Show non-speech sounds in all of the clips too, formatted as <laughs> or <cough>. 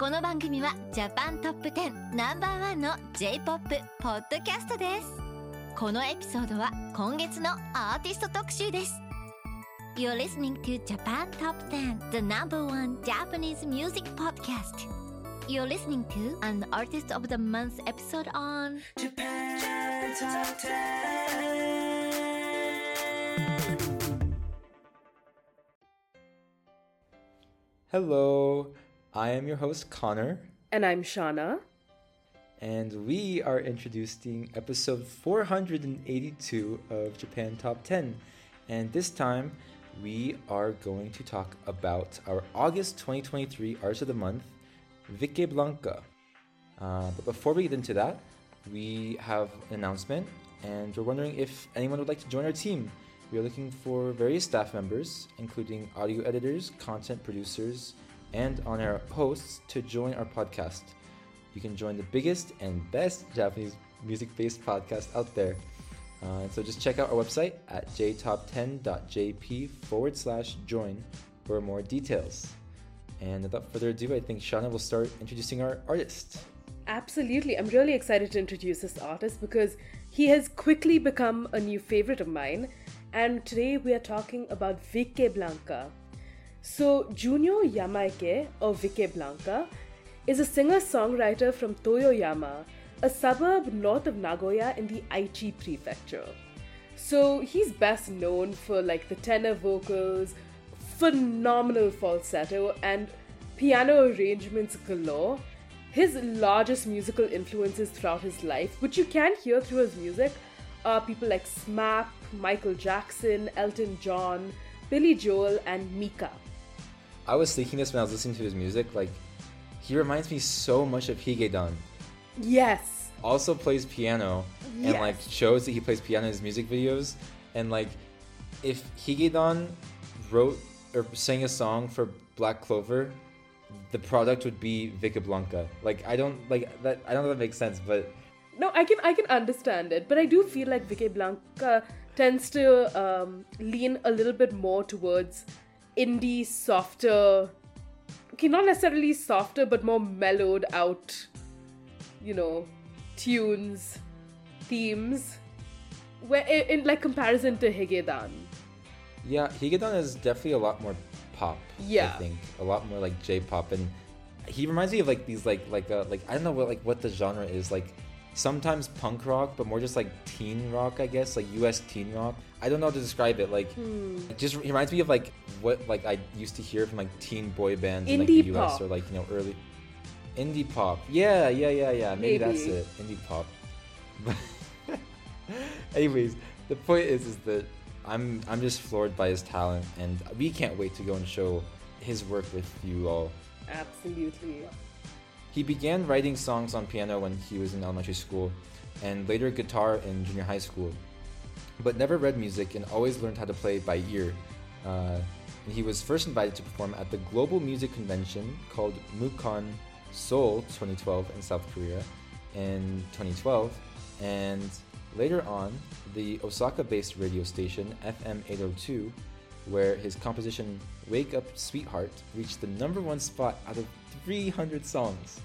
この番組はジャパントップ10ナンバーワンの J-POP ポッドキャストですこのエピソードは今月のアーティスト特集です You're listening to Japan Top 10 The number one Japanese music podcast You're listening to an Artist of the Month episode on Japan Top 10. I am your host Connor, And I'm Shanna. and we are introducing episode 482 of Japan Top 10. And this time, we are going to talk about our August 2023 Arts of the Month, Vickeblanka. Uh, but before we get into that, we have an announcement, and we're wondering if anyone would like to join our team. We are looking for various staff members, including audio editors, content producers, and on our hosts to join our podcast. You can join the biggest and best Japanese music based podcast out there. Uh, so just check out our website at jtop10.jp forward slash join for more details. And without further ado, I think Shanna will start introducing our artist. Absolutely. I'm really excited to introduce this artist because he has quickly become a new favorite of mine. And today we are talking about Vickeblanka. So, Junio Yamaike, or Vickeblanka, is a singer songwriter from Toyoyama, a suburb north of Nagoya in the Aichi prefecture. So, he's best known for like the tenor vocals, phenomenal falsetto, and piano arrangements galore. His largest musical influences throughout his life, which you can hear through his music, are people like SMAP, Michael Jackson, Elton John, Billy Joel, and Mika. I was thinking this when I was listening to his music, like, he reminds me so much of Higedan. Yes. Also plays piano and like shows that he plays piano in his music videos. And like, if Higedan wrote or sang a song for Black Clover, the product would be Vickeblanka. Like, I don't like that. I don't know if that makes sense, but No, I can I can understand it, but I do feel like Vickeblanka tends to um, lean a little bit more towards indie, softer. Okay, not necessarily softer, but more mellowed out. You know, tunes, themes. Where in, in like comparison to Higedan. Yeah, Higedan is definitely a lot more pop. Yeah. I think a lot more like J-pop, and he reminds me of like these like like uh, like I don't know what like what the genre is like. Sometimes punk rock, but more just like teen rock, I guess, like U.S. teen rock. I don't know how to describe it. Like, hmm. it just reminds me of like what like I used to hear from like teen boy bands in like the U.S. pop. or like you know early indie pop. Yeah, yeah, yeah, yeah. Maybe, that's it. Indie pop. <laughs> Anyways, the point is is that I'm I'm just floored by his talent, and we can't wait to go and show his work with you all. Absolutely. He began writing songs on piano when he was in elementary school, and later guitar in junior high school, but never read music and always learned how to play by ear. Uh, and he was first invited to perform at the global music convention called Mukon Seoul 2012 in South Korea in 2012, and later on the Osaka-based radio station FM 802, where his composition "Wake Up, Sweetheart" reached the number one spot out of 300 songs.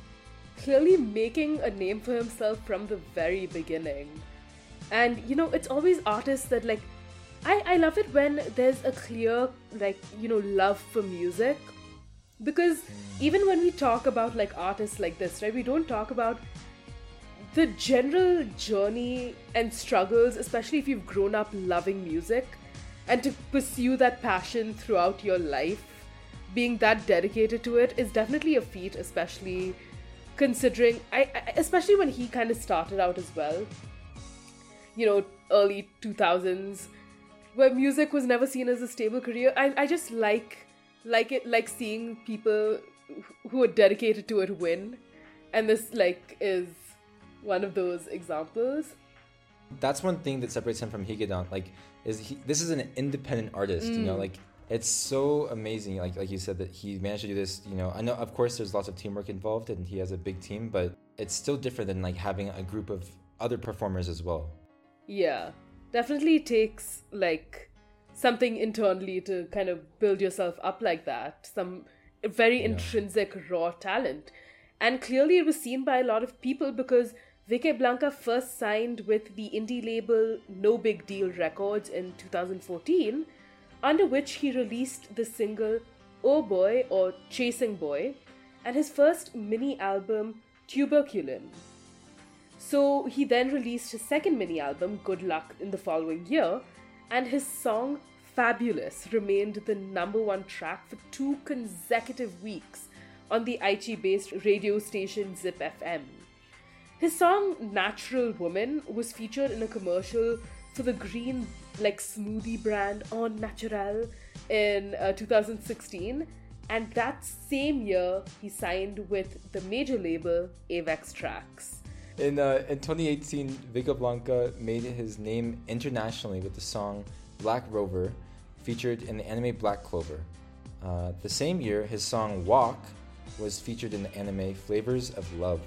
clearly making a name for himself from the very beginning. And you know, it's always artists that like I, I love it when there's a clear like, you know, love for music. Because hmm. even when we talk about like artists like this, right, we don't talk about the general journey and struggles, especially if you've grown up loving music and to pursue that passion throughout your life, being that dedicated to it is definitely a feat, especially considering I, I especially when he kind of started out as well. You know, early 2000s where music was never seen as a stable career. I, I just like like it like seeing people who are dedicated to it win. And this like is one of those examples. That's one thing that separates him from Higedan. Like, is he? This is an independent artist. You know, mm. like it's so amazing. Like, like you said that he managed to do this. You know, I know of course there's lots of teamwork involved, and he has a big team, but it's still different than like having a group of other performers as well. Yeah. Definitely takes like something internally to kind of build yourself up like that. Some very intrinsic raw talent. And clearly it was seen by a lot of people because Vickeblanka first signed with the indie label No Big Deal Records in 2014, under which he released the single Oh Boy or Chasing Boy and his first mini album Tuberculin. So he then released his second mini album, Good Luck, in the following year, and his song Fabulous remained the number one track for two consecutive weeks on the Aichi based radio station Zip FM. His song Natural Woman was featured in a commercial for the green like smoothie brand On Natural in uh, 2016 and that same year he signed with the major label Avex Tracks. In, uh, in 2018, Vickeblanka made his name internationally with the song Black Rover, featured in the anime Black Clover. Uh, the same year, his song Walk was featured in the anime Flavors of Love,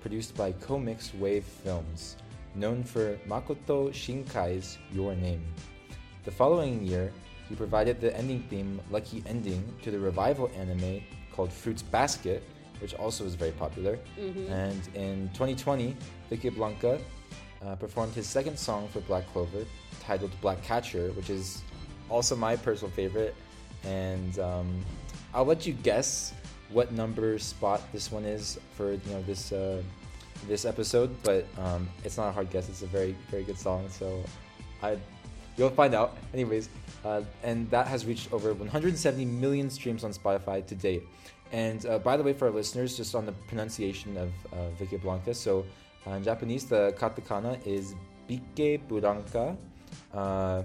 produced by Comix Wave Films, known for Makoto Shinkai's Your Name. The following year, he provided the ending theme Lucky Ending to the revival anime called Fruits Basket, which also was very popular. And in 2020, Vickeblanka uh, performed his second song for Black Clover, titled Black Catcher, which is also my personal favorite. And um, I'll let you guess what number spot this one is for you know this uh, this episode, but um, it's not a hard guess. It's a very very good song, so I you'll find out. <laughs> Anyways, uh, and that has reached over 170 million streams on Spotify to date. And uh, by the way, for our listeners, just on the pronunciation of uh, Vickeblanka, so uh, in Japanese, the katakana is Bike Buranka. Uh,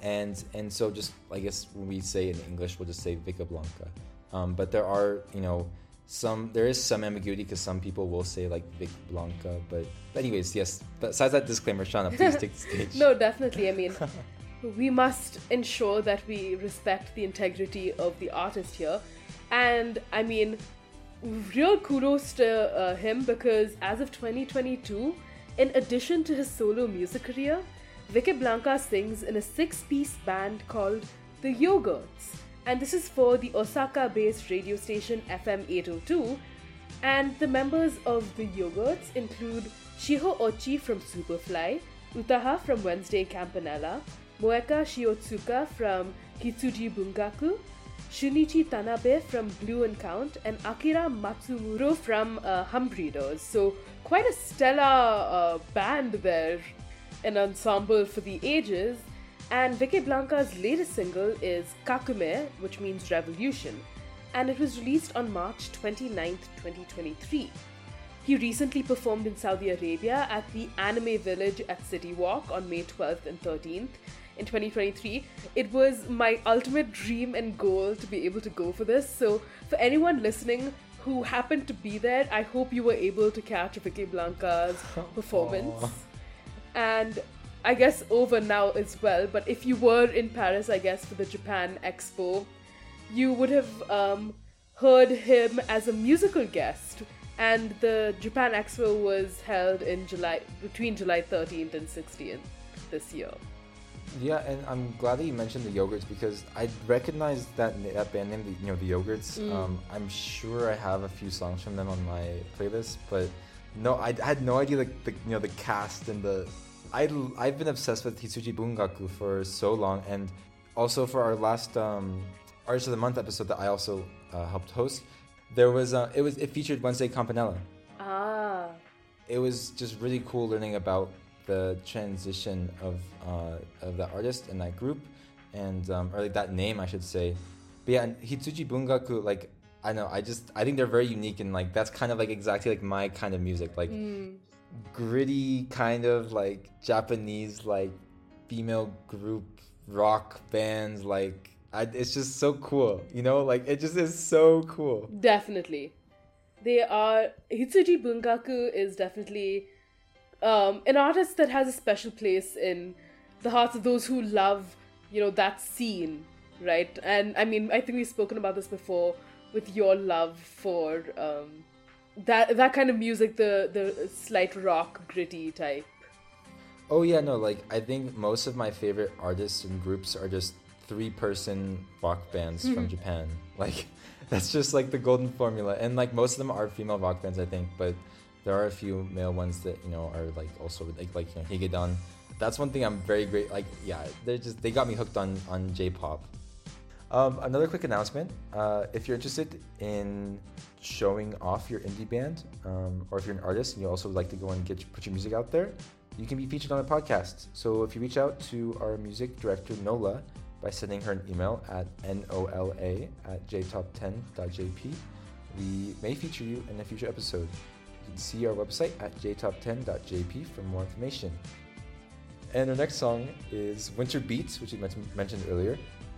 and and so just I guess when we say in English, we'll just say Vica Blanca. Um, but there are you know some there is some ambiguity because some people will say like Vic Blanca. But, but anyways, yes. Besides that disclaimer, Shanna, please take the stage. <laughs> No, definitely. I mean, we must ensure that we respect the integrity of the artist here. And I mean, real kudos to uh, him because as of 2022, in addition to his solo music career, Vickeblanka sings in a six piece band called The Yogurts. And this is for the Osaka based radio station FM 802. And the members of The Yogurts include Shiho Ochi from Superfly, Utaha from Wednesday Campanella, Moeka Shiotsuka from Hitsuji Bungaku, Tanabe from BLUE ENCOUNT, and Akira Matsumuro from uh, Humbreeders. So, quite a stellar uh, band there, an ensemble for the ages. And Vickeblanka's latest single is Kakumei, which means revolution, and it was released on March 29th, 2023. He recently performed in Saudi Arabia at the Anime Village at City Walk on May 12th and 13th in 2023. It was my ultimate dream and goal to be able to go for this. So, for anyone listening who happened to be there, I hope you were able to catch Vickeblanka's <laughs> performance. Aw. And I guess over now as well, but if you were in Paris, I guess, for the Japan Expo, you would have um, heard him as a musical guest. And the Japan Expo was held in July, between July 13th and 16th this year. Yeah, and I'm glad that you mentioned the yogurts because I recognized that that band name, the, you know, the yogurts. Um, I'm sure I have a few songs from them on my playlist, but no, I, I had no idea like the you know the cast and the. I I've been obsessed with Hitsuji Bungaku for so long, and also for our last um, artist of the month episode that I also uh, helped host. There was uh, it was it featured Wednesday Campanella Ah, it was just really cool learning about the transition of uh, of that artist and that group, and um, or like that name, I should say. But yeah, and Hitsuji Bungaku, like I know, I just I think they're very unique and like that's kind of like exactly like my kind of music, like gritty kind of like Japanese like female group rock bands, like. I, it's just so cool, you know. Like it just is so cool. definitely. They are Hitsuji Bungaku is definitely um, an artist that has a special place in the hearts of those who love, you know, that scene, right? And I mean, I think we've spoken about this before with your love for um, that that kind of music, the the slight rock, gritty type. Oh yeah, no, like I think most of my favorite artists and groups are just three person rock bands from mm-hmm. Japan. <laughs> Like That's just like the golden formula, and like most of them are female rock bands, I think, but there are a few male ones that you know are like also like like you know Higedan. That's one thing I'm very great. Like yeah, they're just they got me hooked on on J-pop. Um, another quick announcement: uh, if you're interested in showing off your indie band, um, or if you're an artist and you also like to go and get put your music out there, you can be featured on a podcast. So if you reach out to our music director Nola by sending her an email at nola at jtop10.jp, we may feature you in a future episode. You can see our website at jtop10.jp for more information. And our next song is Winter Beats, which we mentioned earlier,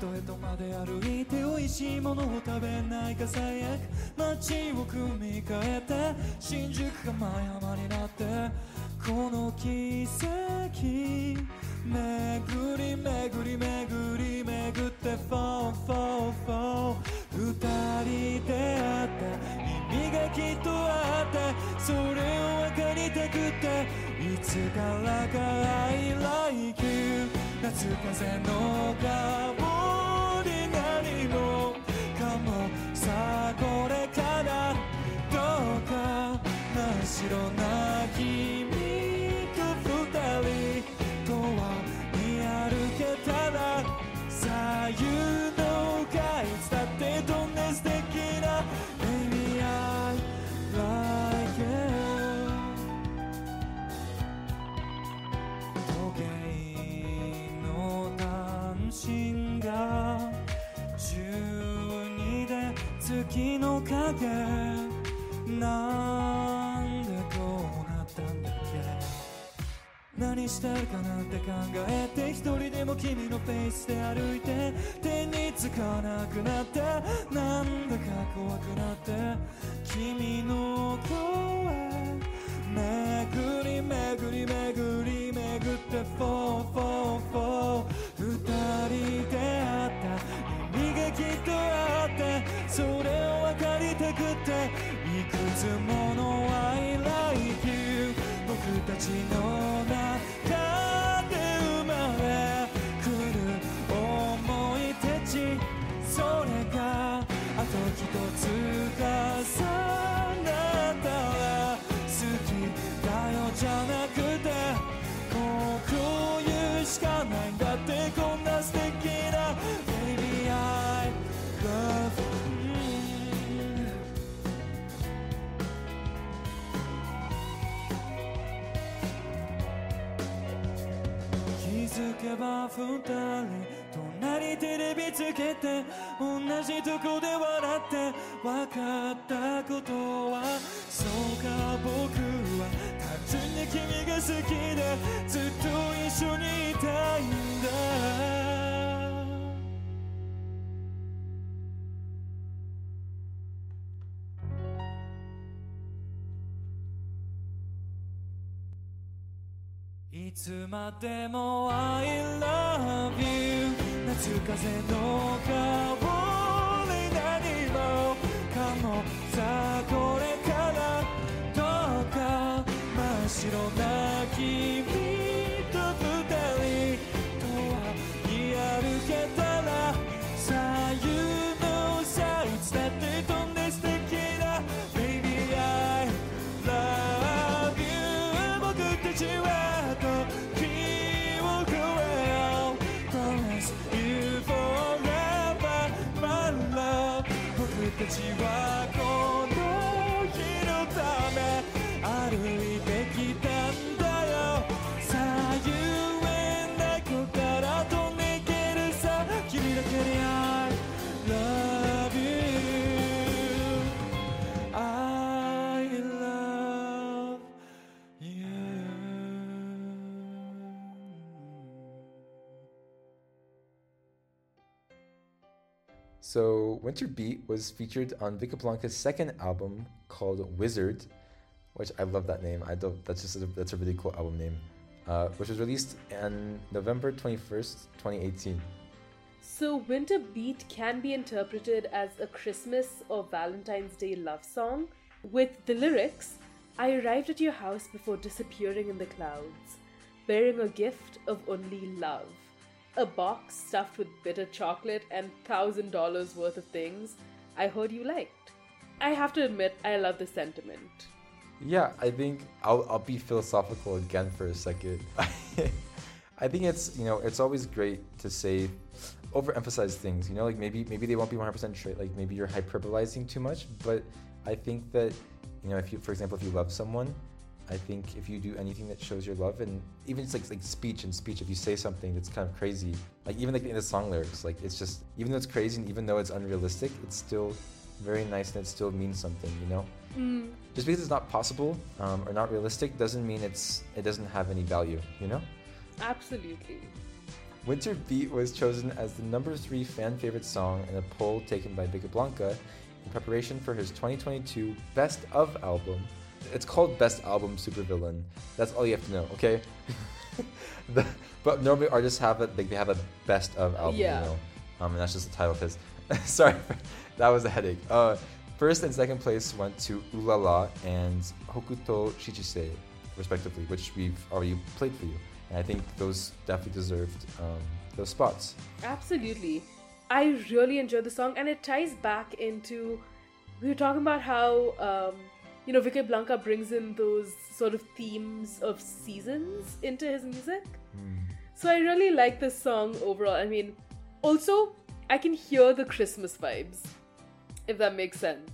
にかくヘトヘトまで歩いて美味しいものを食べないか最悪街を組み替えて新宿か舞浜になってこの奇跡巡り巡り巡り巡って Fall Fall Fall 二人出会った意味がきっとあってそれを分かりたくていつからか I like you 夏風の香影なんでこうなったんだっけ？何してるかなんて考えて一人でも君のペースで歩いて手につかなくなってなんだか怖くなって君の声巡り巡り巡り巡って Fall Fall you know. けば二人隣テレビつけて同じとこで笑って分かったことは。そうか僕は単純に君が好きでずっと一緒にいたいんだ。つまでも I love you 夏風の香り何もかも So Winter Beat was featured on Vickeblanka's second album called Wizard, which I love that name. I don't. That's just a, that's a really cool album name, uh, which was released on November twenty first, twenty eighteen. So, Winter Beat can be interpreted as a Christmas or Valentine's Day love song, with the lyrics I arrived at your house before disappearing in the clouds, bearing a gift of only love. A box stuffed with bitter chocolate and thousand dollars worth of things I heard you liked. I have to admit, I love the sentiment. Yeah, I think I'll, I'll be philosophical again for a second. <laughs> I think it's you know it's always great to say overemphasize things. You know, like maybe maybe they won't be 100% straight. Like maybe you're hyperbolizing too much. But I think that you know if you, for example, if you love someone, I think if you do anything that shows your love, and even it's like like speech and speech, if you say something that's kind of crazy, like even like in the song lyrics, like it's just even though it's crazy and even though it's unrealistic, it's still very nice and it still means something. You know. Mm. Just because it's not possible um, or not realistic doesn't mean it's it doesn't have any value, you know? Absolutely. Winter Beat was chosen as the number three fan favorite song in a poll taken by Vickeblanka in preparation for his 2022 Best of album. It's called Best Album Supervillain. That's all you have to know, okay? <laughs> the, but normally artists have it, like they have a Best of album, Yeah. you know? Um, and that's just the title of his. <laughs> Sorry, <laughs> that was a headache. Uh, first and second place went to Ulala and Hokuto Shichisei, respectively, which we've already played for you. And I think those definitely deserved um, those spots. Absolutely. I really enjoyed the song, and it ties back into. We were talking about how, um, you know, Vickeblanka brings in those sort of themes of seasons into his music. So I really like this song overall. I mean, also, I can hear the Christmas vibes, if that makes sense.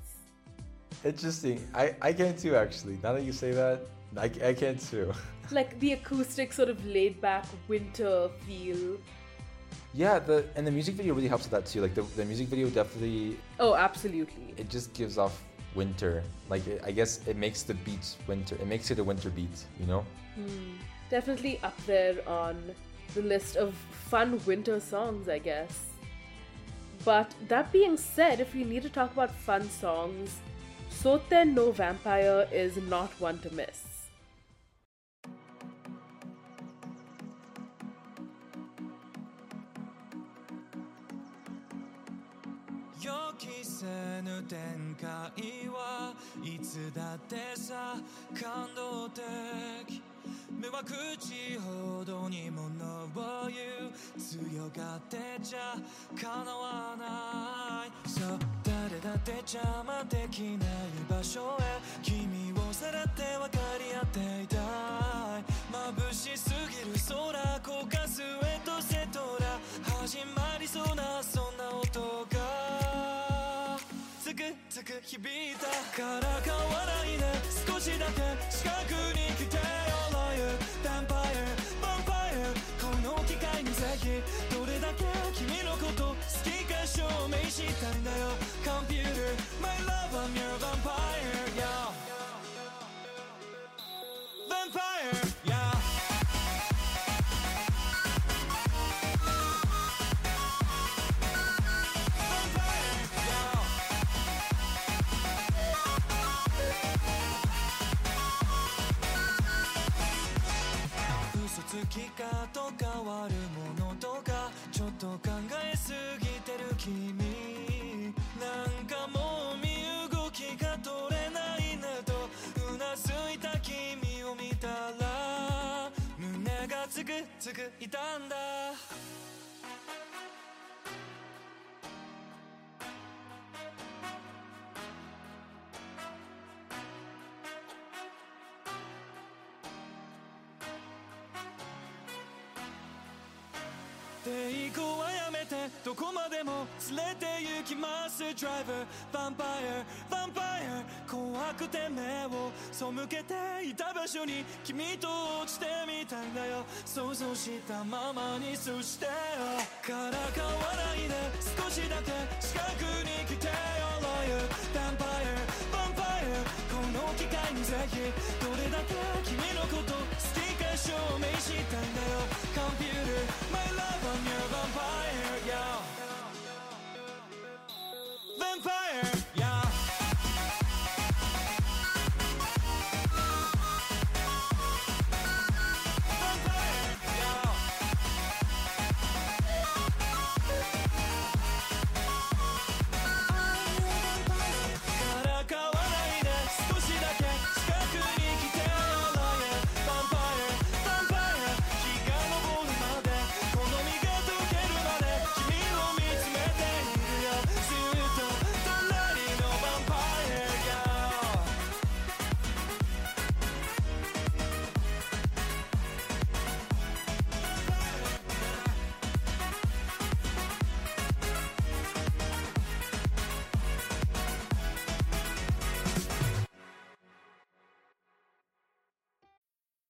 Interesting. I, I can too, actually. Now that you say that, I, I can too. <laughs> Like the acoustic, sort of laid back winter feel. Yeah, the and the music video really helps with that too. Like the, the music video definitely Oh, absolutely. it just gives off winter. Like I guess it makes the beat winter. It makes it a winter beat. You know. Hmm. Definitely up there on the list of fun winter songs, I guess. But that being said, if we need to talk about fun songs, Soten no Vampire is not one to miss. せぬ展開はいつだってさ感動的目は口ほどにものを言う強がってちゃ叶わないさあ誰だって邪魔できない場所へ君をさらって分かり合っていたい眩しすぎる空焦がすエトセトつく響いたからかわないで少しだけ近くに来てよ Liar Vampire Vampire この機会にぜひどれだけ君のこと好きか証明したいんだよ Computer My love I'm your vampire yeah Vampire yeah 好きかと変わるものとかちょっと考えすぎてる君なんかもう身動きが取れないなとうなずいた君を見たら胸がつくつくいたんだ連れて行きます。Driver ヴァンパイアヴァンパイア怖くて目を背けていた場所に君と落ちてみたんだよ。想像したままにそしてよ。からかわないで。少しだけ近くに来てよ。Lawyer ヴァンパイアヴァンパイアこの機会にぜひどれだけ君のこと好きか証明したんだよ。Computer My love I'm your vampire on fire.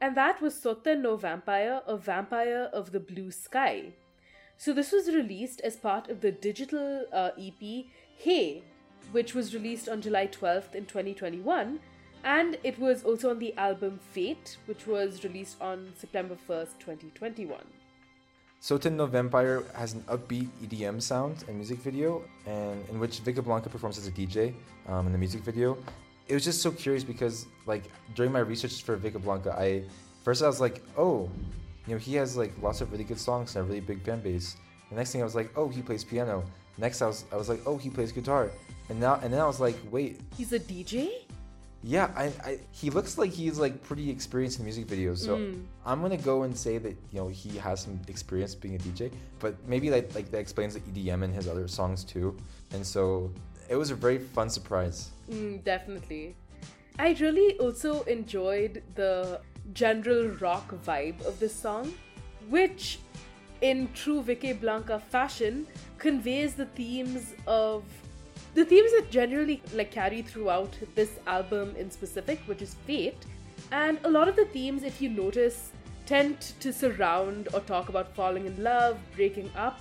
And that was Soten no Vampire, a vampire of the blue sky. So this was released as part of the digital uh, EP Hey, which was released on July 12th in 2021. And it was also on the album Fate, which was released on September 1st, 2021. Soten no Vampire has an upbeat EDM sound and music video, and in which Vickeblanka performs as a DJ um, in the music video. It was just so curious because, like, during my research for Vickeblanka, I first I was like, oh, you know, he has like lots of really good songs and a really big fan base. The next thing I was like, oh, he plays piano. Next I was I was like, oh, he plays guitar. And now and then I was like, wait, He's a DJ? yeah, I, I he looks like he's like pretty experienced in music videos. So Mm. I'm gonna go and say that you know he has some experience being a DJ, but maybe like like that explains the EDM in his other songs too. And so it was a very fun surprise. Mm, definitely. I really also enjoyed the general rock vibe of this song, which, in true Vickeblanka fashion, conveys the themes of the themes that generally like carry throughout this album in specific, which is fate. And a lot of the themes, if you notice, tend to surround or talk about falling in love, breaking up,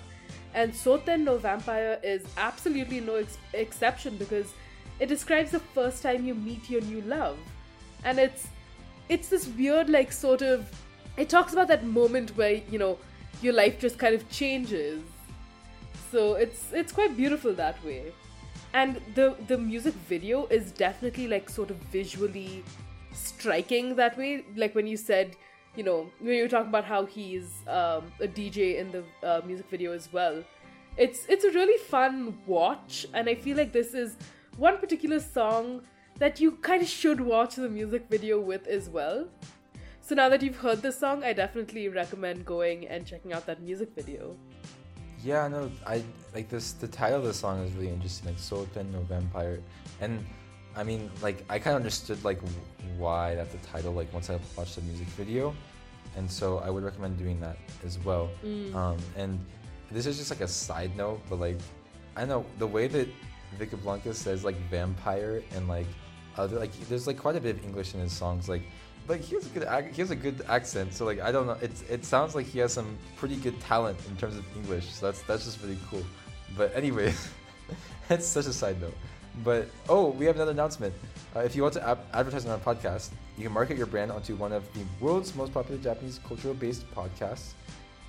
and Soten no Vampire is absolutely no ex- exception because it describes the first time you meet your new love. And it's it's this weird like sort of it talks about that moment where, you know, your life just kind of changes. So it's it's quite beautiful that way. And the the music video is definitely like sort of visually striking that way. Like when you said, you know, when you were talking about how he's um, a DJ in the uh, music video as well. It's it's a really fun watch, and I feel like this is one particular song that you kind of should watch the music video with as well. So now that you've heard this song, I definitely recommend going and checking out that music video. Yeah, no, I like this. The title of the song is really interesting, like Soten no Vampire, and I mean, like I kind of understood like why that's the title. Like once I watched the music video, and so I would recommend doing that as well. Um, and this is just like a side note, but like I know the way that Vickeblanka says like vampire and like other like there's like quite a bit of English in his songs. Like like he has a good ac- he has a good accent. So like I don't know. It's it sounds like he has some pretty good talent in terms of English. So that's that's just really cool. But anyway, <laughs> that's such a side note. But oh, we have another announcement. Uh, if you want to advertise on our podcast, you can market your brand onto one of the world's most popular Japanese cultural-based podcasts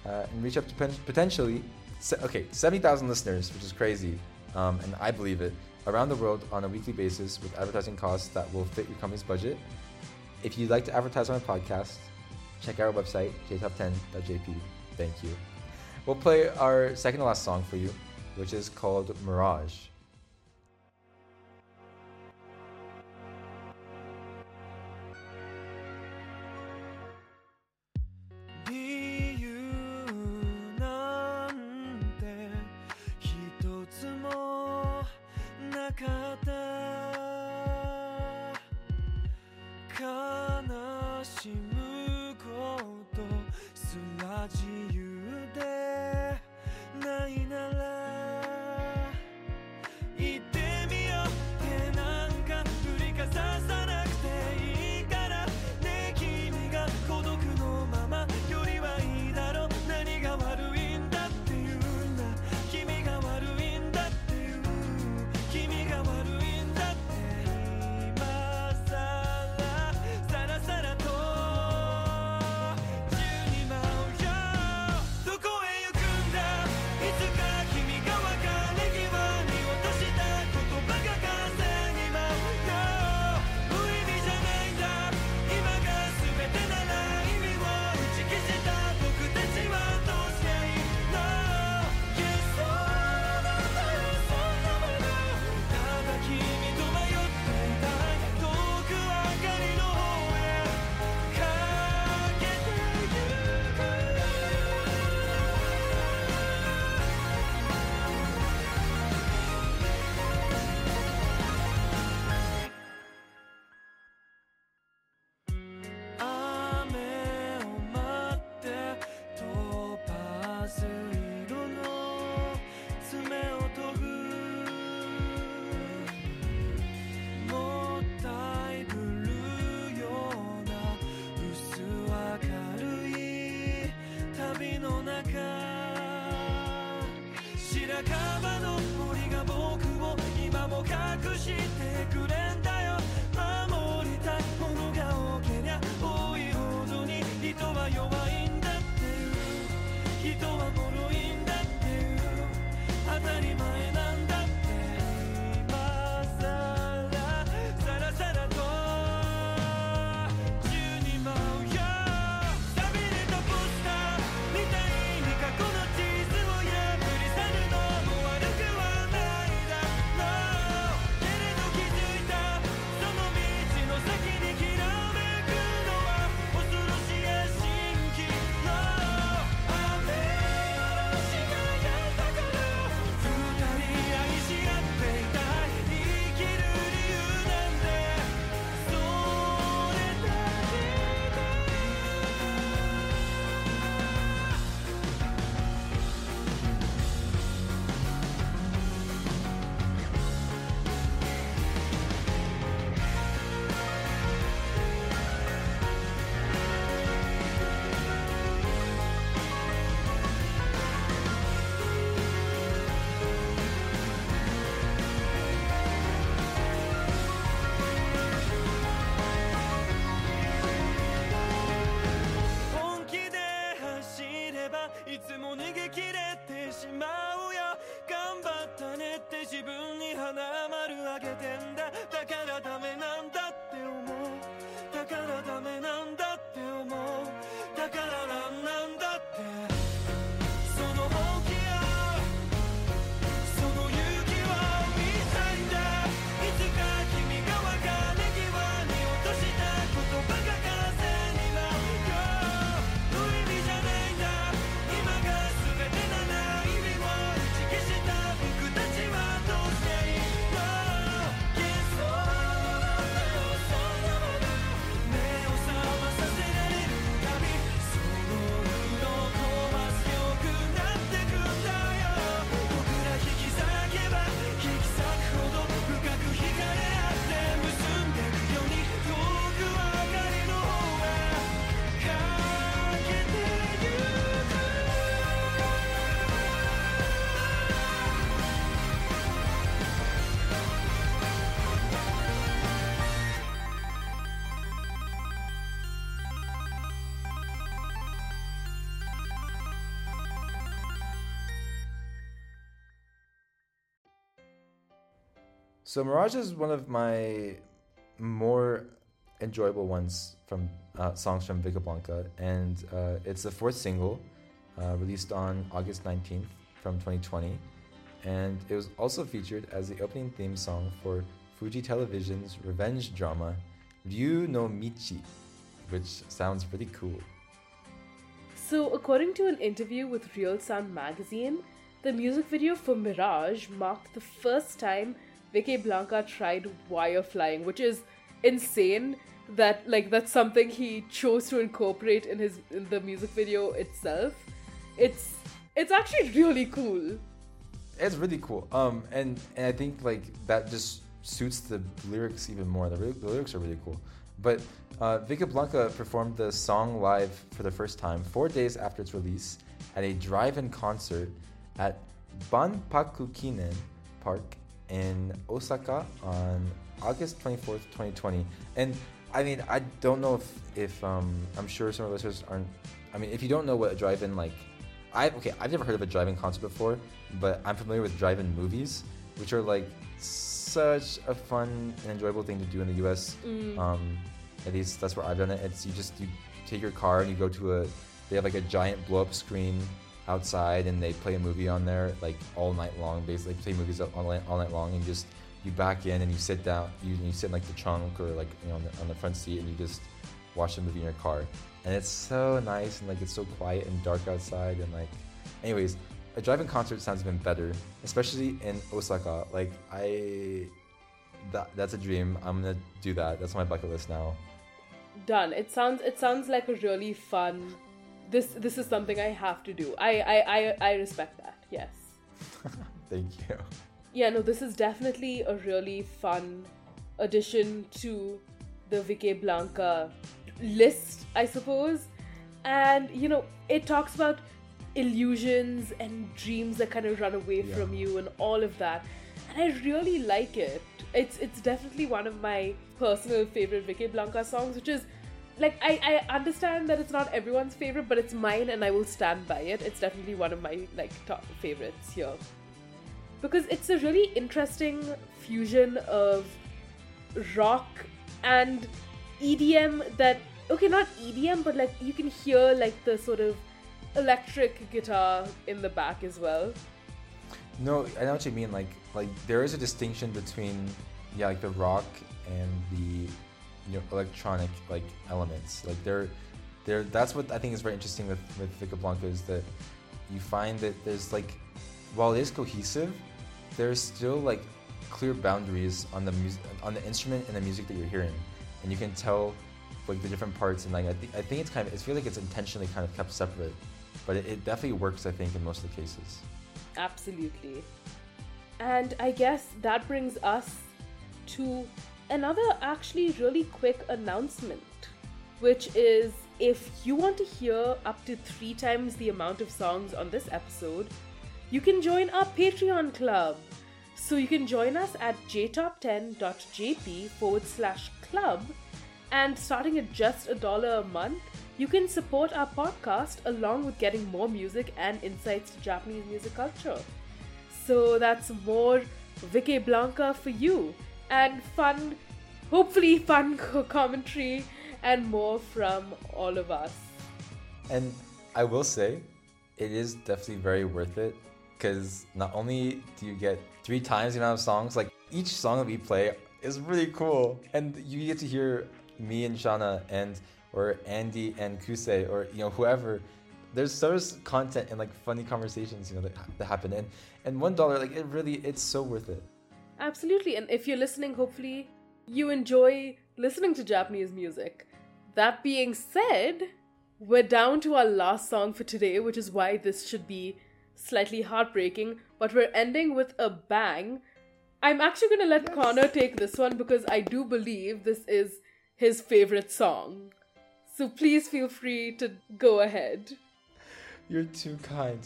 uh, and reach up to pen- potentially se- okay 70,000 listeners, which is crazy, um, and I believe it, around the world on a weekly basis with advertising costs that will fit your company's budget. If you'd like to advertise on our podcast, check out our website jtop10.jp. Thank you. We'll play our second to last song for you, which is called Mirage. So Mirage is one of my more enjoyable ones from uh, songs from Vickeblanka, and uh, it's the fourth single, uh, released on August 19th from 2020, and it was also featured as the opening theme song for Fuji Television's revenge drama Ryu no Michi, which sounds pretty cool. So, according to an interview with Real Sound magazine, the music video for Mirage marked the first time Vickeblanka tried wire flying, which is insane. That like that's something he chose to incorporate in his in the music video itself. It's it's actually really cool. It's really cool. Um, and and I think like that just suits the lyrics even more. The, the lyrics are really cool. But uh, Vickeblanka performed the song live for the first time four days after its release at a drive-in concert at Banpakukinen Park in Osaka on August 24th, 2020. And I mean, I don't know if, if um, I'm sure some of our listeners aren't. I mean, if you don't know what a drive-in like, I okay, I've never heard of a drive-in concert before, but I'm familiar with drive-in movies, which are like such a fun and enjoyable thing to do in the U.S. Um, at least that's where I've done it. It's you just you take your car and you go to a. They have like a giant blow-up screen outside, and they play a movie on there like all night long. Basically, play movies all night, all night long, and just you back in and you sit down. You, you sit in like the trunk or like you know on the, on the front seat, and you just watch the movie in your car. And it's so nice and like it's so quiet and dark outside and like. Anyways, a drive-in concert sounds even better, especially in Osaka. Like I, that that's a dream. I'm gonna do that. That's my bucket list now. Done. It sounds it sounds like a really fun. This this is something I have to do. I I I, I respect that. Yes. <laughs> Thank you. yeah, no, this is definitely a really fun addition to the Vickeblanka list, I suppose. And you know, it talks about illusions and dreams that kind of run away Yeah. from you and all of that. And I really like it. It's it's definitely one of my personal favorite Vickeblanka songs, which is like I, I understand that it's not everyone's favorite, but it's mine and I will stand by it. It's definitely one of my like top favorites here. Because it's a really interesting fusion of rock and EDM that okay not EDM but like you can hear like the sort of electric guitar in the back as well. No, I know what you mean. Like, like there is a distinction between, yeah, like the rock and the, you know, electronic like elements. Like they're, they're. That's what I think is very interesting with with Vickeblanka is that you find that there's like, while it is cohesive, there's still like clear boundaries on the music, on the instrument and the music that you're hearing, and you can tell like the different parts. And like I think I think it's kind of, I feel like it's intentionally kind of kept separate, but it, it definitely works. I think in most of the cases. Absolutely. And I guess that brings us to another actually really quick announcement, which is if you want to hear up to three times the amount of songs on this episode, you can join our Patreon club. So you can join us at jtop10.jp forward slash club, and starting at just a dollar a month, you can support our podcast along with getting more music and insights to Japanese music culture. So that's more Vickeblanka for you, and fun, hopefully fun <laughs> commentary, and more from all of us. And I will say, it is definitely very worth it because not only do you get three times the amount of songs, like each song that we play is really cool, and you get to hear me and Shanna and or Andy and Kusei or you know whoever. There's so much content and like funny conversations, you know, that, that happen, and and one dollar, like it really, it's so worth it. Absolutely, and if you're listening, hopefully you enjoy listening to Japanese music. That being said, we're down to our last song for today, which is why this should be slightly heartbreaking, but we're ending with a bang. I'm actually going to let Connor take this one because I do believe this is his favorite song. So please feel free to go ahead. You're too kind.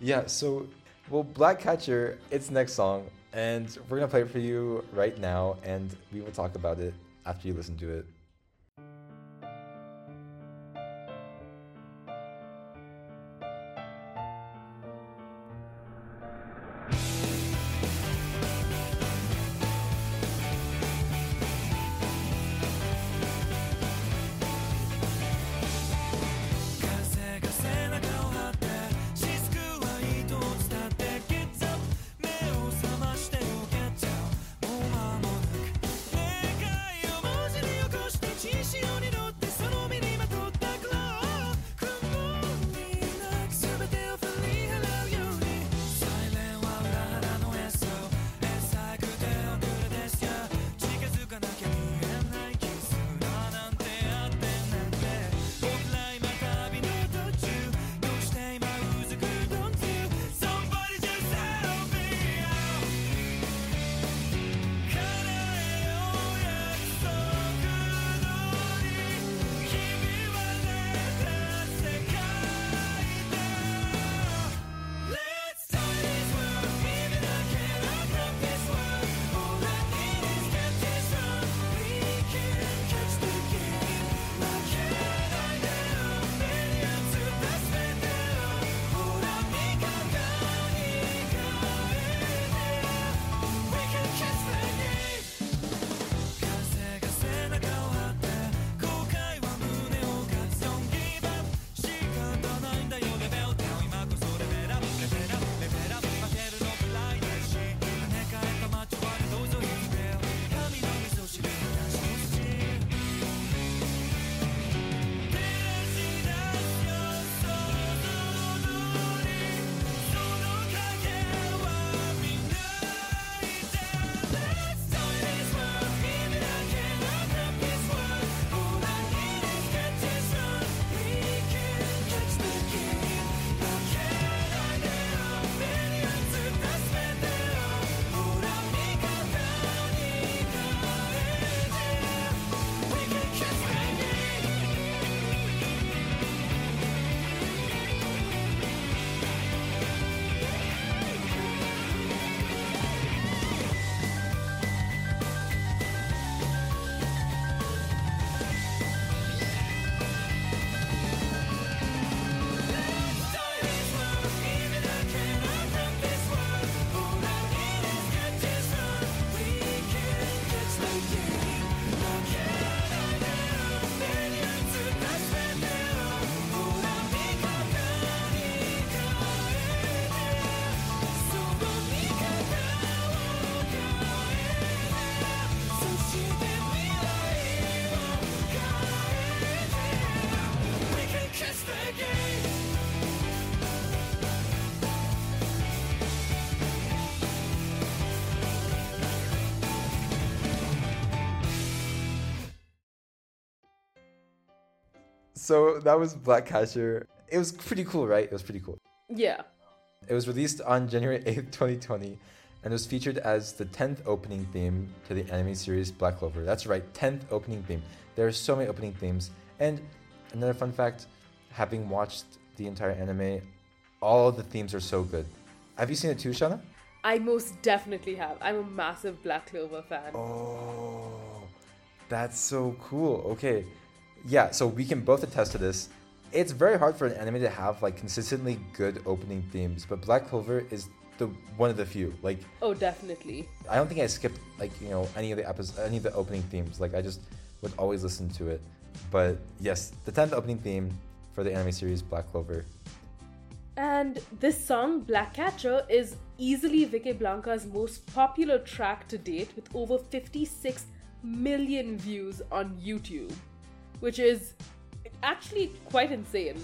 Yeah, so well Black Catcher, it's next song, and we're gonna play it for you right now, and we will talk about it after you listen to it. So that was Black Catcher. It was pretty cool, right? It was pretty cool. Yeah. It was released on January <laughs> 8th, 2020, and it was featured as the 10th opening theme to the anime series Black Clover. That's right, 10th opening theme. There are so many opening themes. And another fun fact having watched the entire anime, all the themes are so good. Have you seen it too, Shanna? I most definitely have. I'm a massive Black Clover fan. Oh, that's so cool. Okay. Yeah, so we can both attest to this. It's very hard for an anime to have like consistently good opening themes, but Black Clover is the one of the few. Like Oh, definitely. I don't think I skipped like, you know, any of the episodes any of the opening themes. Like I just would always listen to it. But yes, the 10th opening theme for the anime series Black Clover. And this song, Black Catcher, is easily Vickeblanka's most popular track to date with over 56 million views on YouTube, which is actually quite insane.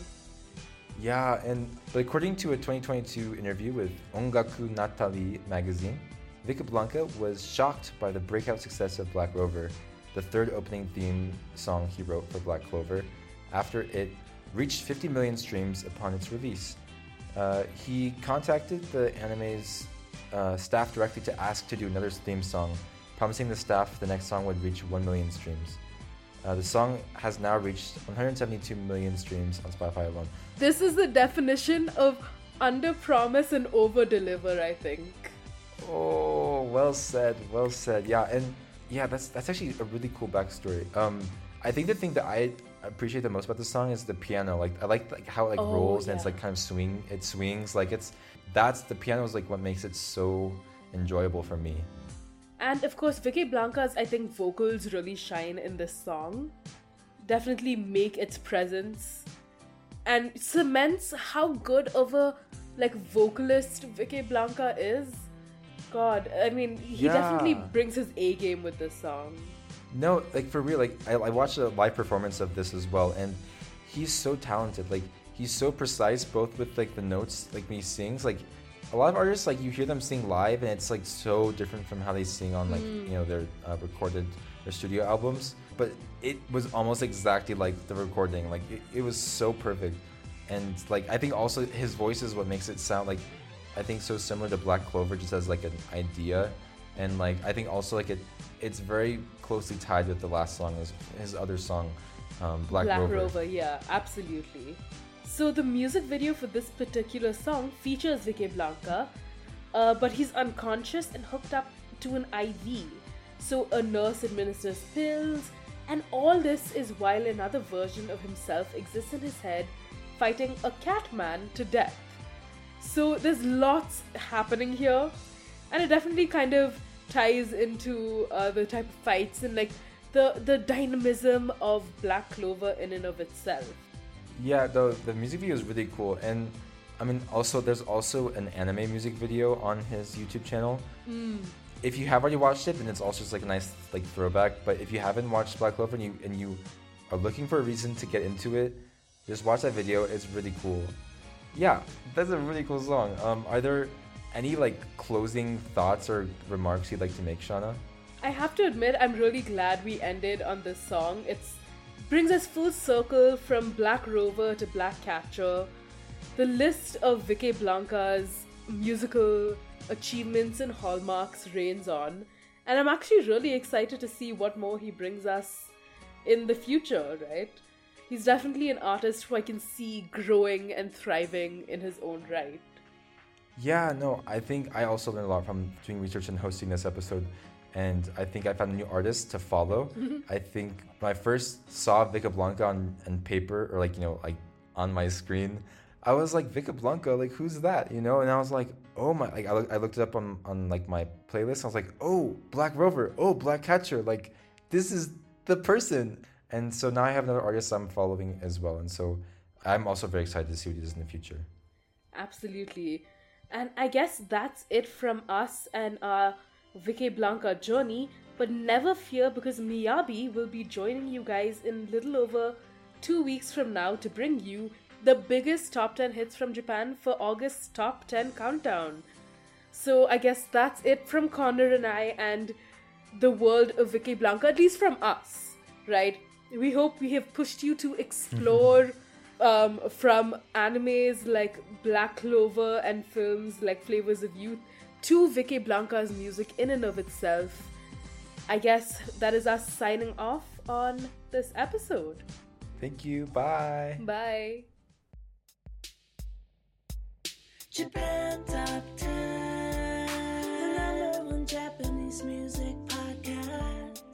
Yeah, and but according to a 2022 interview with Ongaku Natalie magazine, Vickeblanka was shocked by the breakout success of Black Rover, the third opening theme song he wrote for Black Clover, after it reached 50 million streams upon its release. Uh, he contacted the anime's uh, staff directly to ask to do another theme song, promising the staff the next song would reach 1 million streams. Uh, the song has now reached 172 million streams on Spotify alone. This is the definition of under promise and over deliver, I think. Oh, well said, well said. Yeah, and yeah, that's that's actually a really cool backstory. Um, I think the thing that I appreciate the most about the song is the piano. Like I like like how it like Oh, rolls and it's like kind of swing. It swings like it's that's the piano is like what makes it so enjoyable for me. And of course, Vickeblanka's, I think, vocals really shine in this song. Definitely make its presence and cements how good of a like vocalist Vickeblanka is. God, I mean, he definitely brings his A game with this song. No, like for real, like I, I watched a live performance of this as well, and he's so talented. Like he's so precise, both with like the notes, like when he sings. Like a lot of artists, like you hear them sing live, and it's like so different from how they sing on like you know their uh, recorded their studio albums. But it was almost exactly like the recording. Like it, it was so perfect, and like I think also his voice is what makes it sound like I think so similar to Black Clover, just as like an idea, and like I think also like it, it's very closely tied with the last song, his, his other song, um, Black, Black Rover. Rover, yeah, absolutely. So the music video for this particular song features Vickeblanka, uh, but he's unconscious and hooked up to an IV. So a nurse administers pills, and all this is while another version of himself exists in his head, fighting a cat man to death. So there's lots happening here, and it definitely kind of ties into uh, the type of fights and like the the dynamism of Black Clover in and of itself. Yeah, the the music video is really cool, and I mean also there's also an anime music video on his YouTube channel. If you have already watched it, then it's also just like a nice like throwback. But if you haven't watched Black Clover and you and you are looking for a reason to get into it, just watch that video. It's really cool. Yeah, that's a really cool song. Um, are there any like closing thoughts or remarks you'd like to make, Shanna? I have to admit, I'm really glad we ended on this song. It's brings us full circle from Black Rover to Black Catcher. The list of Vickeblanka's musical achievements and hallmarks reigns on, and I'm actually really excited to see what more he brings us in the future, right? He's definitely an artist who I can see growing and thriving in his own right. Yeah, no, I think I also learned a lot from doing research and hosting this episode. And I think I found a new artist to follow. Mm-hmm. I think when I first saw Vickeblanka on, on paper or like, you know, like on my screen, I was like, Vickeblanka, like who's that? You know? And I was like, oh my, like I, look, I looked it up on, on like my playlist. I was like, oh, Black Rover, oh, Black Catcher. Like this is the person. And so now I have another artist I'm following as well. And so I'm also very excited to see what he does in the future. Absolutely. And I guess that's it from us and our Vickeblanka journey. But never fear because Miyabi will be joining you guys in little over two weeks from now to bring you the biggest top 10 hits from Japan for August's top 10 countdown. So I guess that's it from Connor and I and the world of Vickeblanka, at least from us, right? We hope we have pushed you to explore <laughs> um, from animes like Black Clover and films like Flavors of Youth to Vickeblanka's music in and of itself. I guess that is us signing off on this episode. Thank you. Bye. Bye. Japan Top 10, the number one Japanese music podcast.